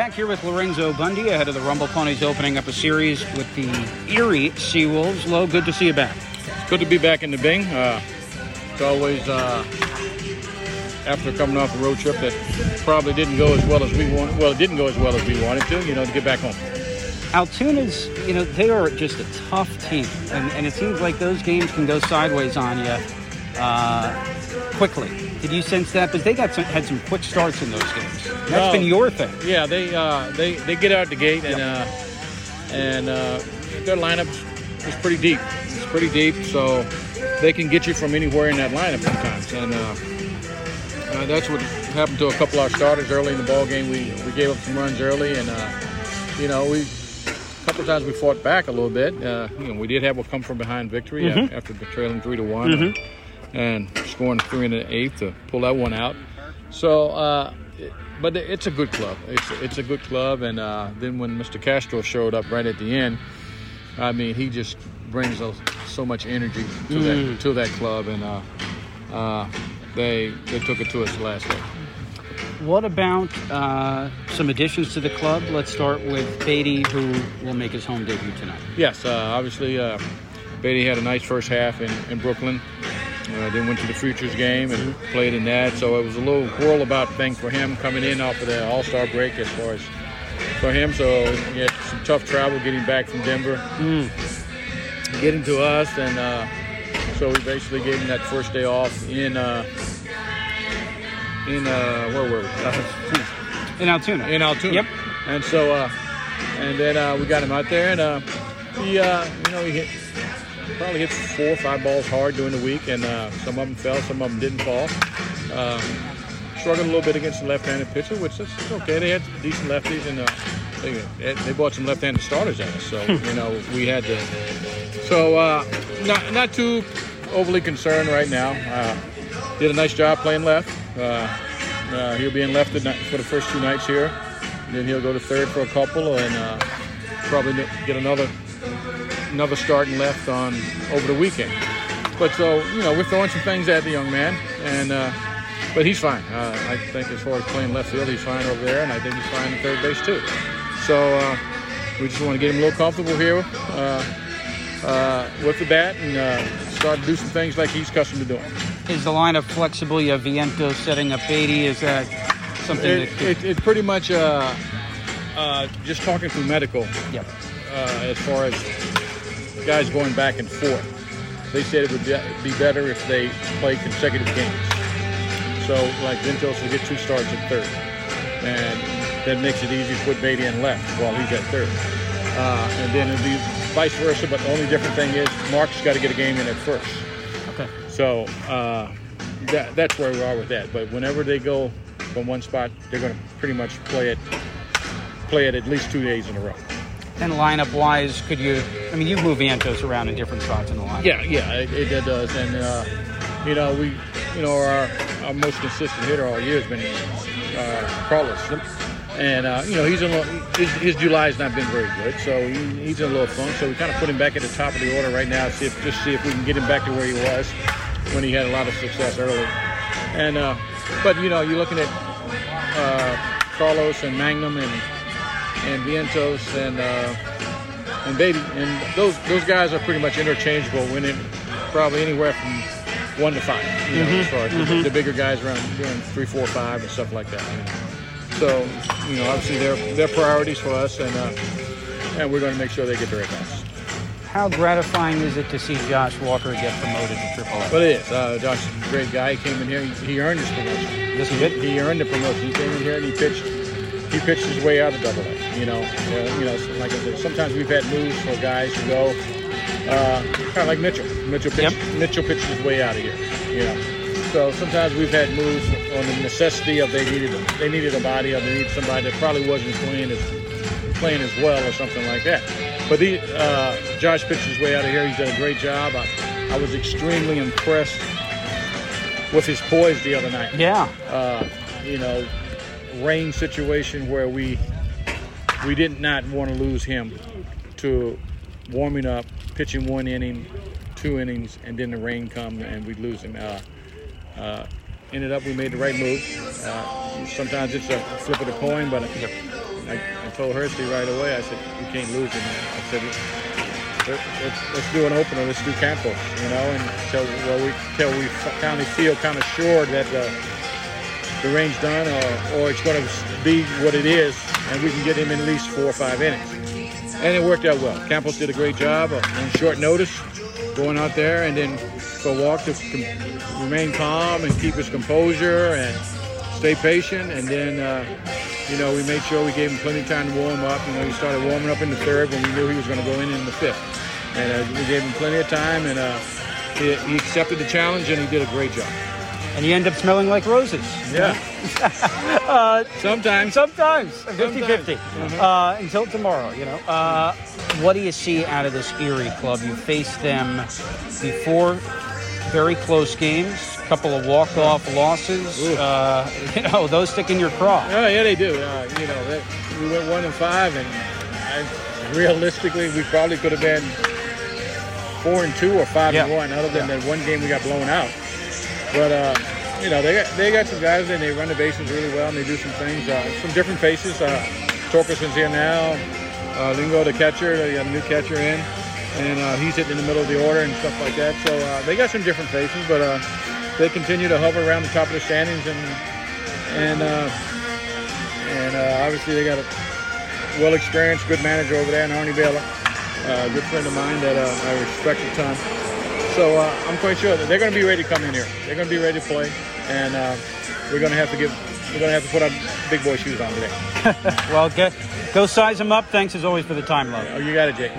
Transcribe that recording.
Back here with Lorenzo Bundy ahead of the Rumble Ponies opening up a series with the Erie Seawolves. Lo, good to see you back. Good to be back in the Bing. Uh, it's always uh, after coming off a road trip that probably didn't go as well as we wanted. Well, it didn't go as well as we wanted to, you know, to get back home. Altoona's, you know, they are just a tough team, and, and it seems like those games can go sideways on you uh, quickly. Did you sense that? Because they got some, had some quick starts in those games. That's No. been your thing. Yeah, they uh, they they get out the gate and uh, and uh, their lineup is pretty deep. It's pretty deep, so they can get you from anywhere in that lineup sometimes. And uh, uh, that's what happened to a couple of our starters early in the ball game. We we gave up some runs early, and uh, you know we. A couple of times we fought back a little bit. Uh, you know, we did have a come from behind victory uh, after the trailing three to one, and scoring three in the eighth to pull that one out. So, uh, but it's a good club. It's it's a good club, and uh, then when Mr. Castro showed up right at the end, I mean, he just brings a, so much energy to that to that club, and uh, uh, they they took it to us last day. What about uh, some additions to the club? Let's start with Baty, who will make his home debut tonight. Yes, uh, obviously, uh, Baty had a nice first half in, in Brooklyn. Uh, then went to the Futures game and played in that. So it was a little whirl-about thing for him coming in off of the All-Star break as far as for him. So he had some tough travel getting back from Denver, getting to us, and uh, so we basically gave him that first day off in uh, in uh, where were we? In Altoona. in Altoona. Yep. And so, uh, and then uh, we got him out there, and uh, he, uh, you know, he hit probably hit four or five balls hard during the week, and uh, some of them fell, some of them didn't fall. Um, struggled a little bit against the left-handed pitcher, which is okay. They had decent lefties, and uh, they, they bought some left-handed starters at us, so you know we had to. So uh, not not too overly concerned right now. Uh, did a nice job playing left. Uh, uh, he'll be in left for the first two nights here. Then he'll go to third for a couple, and uh, probably get another another starting left on over the weekend. But so you know, we're throwing some things at the young man, and uh, but he's fine. Uh, I think as far as playing left field, he's fine over there, and I think he's fine in third base too. So uh, we just want to get him a little comfortable here uh, uh, with the bat and uh, start to do some things like he's accustomed to doing. Is the lineup flexible? You have Viento setting up Baty. Is that something It, that could, it, it's pretty much uh, uh, just talking through medical Yep. uh, as far as guys going back and forth. They said it would be be better if they played consecutive games. So, like Vientos will get two starts at third, and that makes it easy to put Baty in left while he's at third. Uh, and then it'll be vice versa, but the only different thing is Mark's got to get a game in at first. Okay. So uh, that, that's where we are with that. But whenever they go from one spot, they're going to pretty much play it, play it at least two days in a row. And lineup wise, could you? I mean, you move Antos around in different spots in the lineup. Yeah, yeah, it, it, does. And uh, you know, we, you know, our, our most consistent hitter all year has been uh, Carlos. And uh, you know, he's in a little, his, his July's not been very good, so he, he's in a little funk. So we kind of put him back at the top of the order right now. See if just see if we can get him back to where he was when he had a lot of success early. And uh, but you know, you're looking at uh, Carlos and Magnum and and Vientos and uh, and Baty, and those those guys are pretty much interchangeable. Winning probably anywhere from one to five. You know, as far as the, the bigger guys around doing three, four, five, and stuff like that. you know. So you know, obviously they're they're priorities for us, and uh, and we're going to make sure they get their bats. How gratifying is it to see Josh Walker get promoted to AAA? But it is. Uh, Josh is a great guy. He came in here. He, he earned his promotion. Yes, he did. He earned the promotion. He came in here and he pitched. He pitched his way out of Double A. You know, uh, you know, like I said, sometimes we've had moves for guys to go, uh, kind of like Mitchell. Mitchell pitched, Yep. Mitchell pitched his way out of here. You know, so sometimes we've had moves on the necessity of they needed they needed a body or they needed somebody that probably wasn't playing as playing as well or something like that. But the uh, Josh pitched his way out of here. He's done a great job. I, I was extremely impressed with his poise the other night Yeah. uh, you know, rain situation where we we did not want to lose him to warming up, pitching one inning, two innings, and then the rain come and we lose him. Uh, uh, ended up we made the right move. Uh, sometimes it's a flip of the coin, but I, I told Hersey right away. I said, "We can't lose him." I said, Let, let's, let's do an opener. Let's do Campbell, you know, and until well, we till we of feel kind of sure that the the range done, or, or it's going to be what it is, and we can get him in at least four or five innings. And it worked out well. Campos did a great job uh, on short notice, going out there, and then for a Walk to com- remain calm and keep his composure and stay patient, and then. Uh, you know, we made sure we gave him plenty of time to warm up. You know, he started warming up in the third when we knew he was going to go in in the fifth. And uh, we gave him plenty of time, and uh, he, he, accepted the challenge, and he did a great job. And you end up smelling like roses. Yeah. uh, sometimes. Sometimes. 50 50. Mm-hmm. Uh, until tomorrow, you know. Uh, what do you see out of this Erie club? You faced them before very close games a couple of walk-off losses. Uh, you know, those stick in your craw. Oh, yeah, they do. Uh, you know, that, we went one and five, and I, realistically, we probably could have been four and two or five yeah. and one, other than yeah. that one game we got blown out. But uh, you know, they got they got some guys and they run the bases really well, and they do some things. Uh, some different faces. Uh, Torkelson's here now. Uh, Dingler, the catcher, they got a new catcher in and uh, he's hitting in the middle of the order and stuff like that. So uh, they got some different faces, but uh, they continue to hover around the top of the standings, and and and obviously they got a well experienced, good manager over there, in Arnie uh, a good friend of mine that I respect a ton. So uh, I'm quite sure that they're going to be ready to come in here. They're going to be ready to play, and uh, we're going to have to give. We're going to have to put our big boy shoes on today. well, get, go size them up. Thanks as always for the time, love. Oh, you got it, Jake.